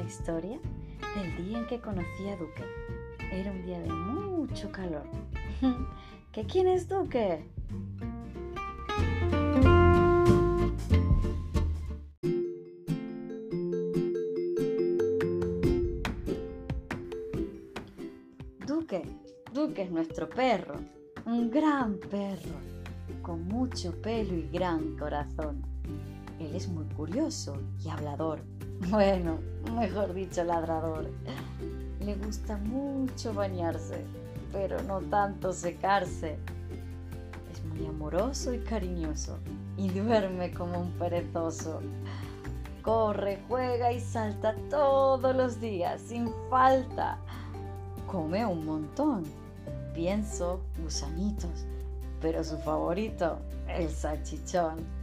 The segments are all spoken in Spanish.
historia del día en que conocí a Duque. Era un día de mucho calor. ¿Qué quién es Duque? Duque, Duque es nuestro perro, un gran perro, con mucho pelo y gran corazón. Él es muy curioso y hablador. Bueno, mejor dicho, ladrador. Le gusta mucho bañarse, pero no tanto secarse. Es muy amoroso y cariñoso y duerme como un perezoso. Corre, juega y salta todos los días, sin falta. Come un montón. Pienso gusanitos, pero su favorito, el salchichón.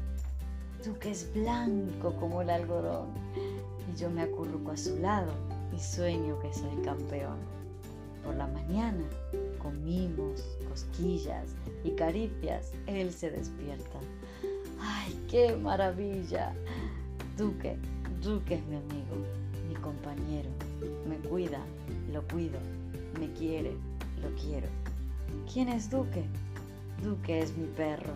Duque es blanco como el algodón y yo me acurruco a su lado y sueño que soy campeón. Por la mañana, con mimos, cosquillas y caricias, él se despierta. ¡Ay, qué maravilla! Duque, Duque es mi amigo, mi compañero. Me cuida, lo cuido. Me quiere, lo quiero. ¿Quién es Duque? Duque es mi perro.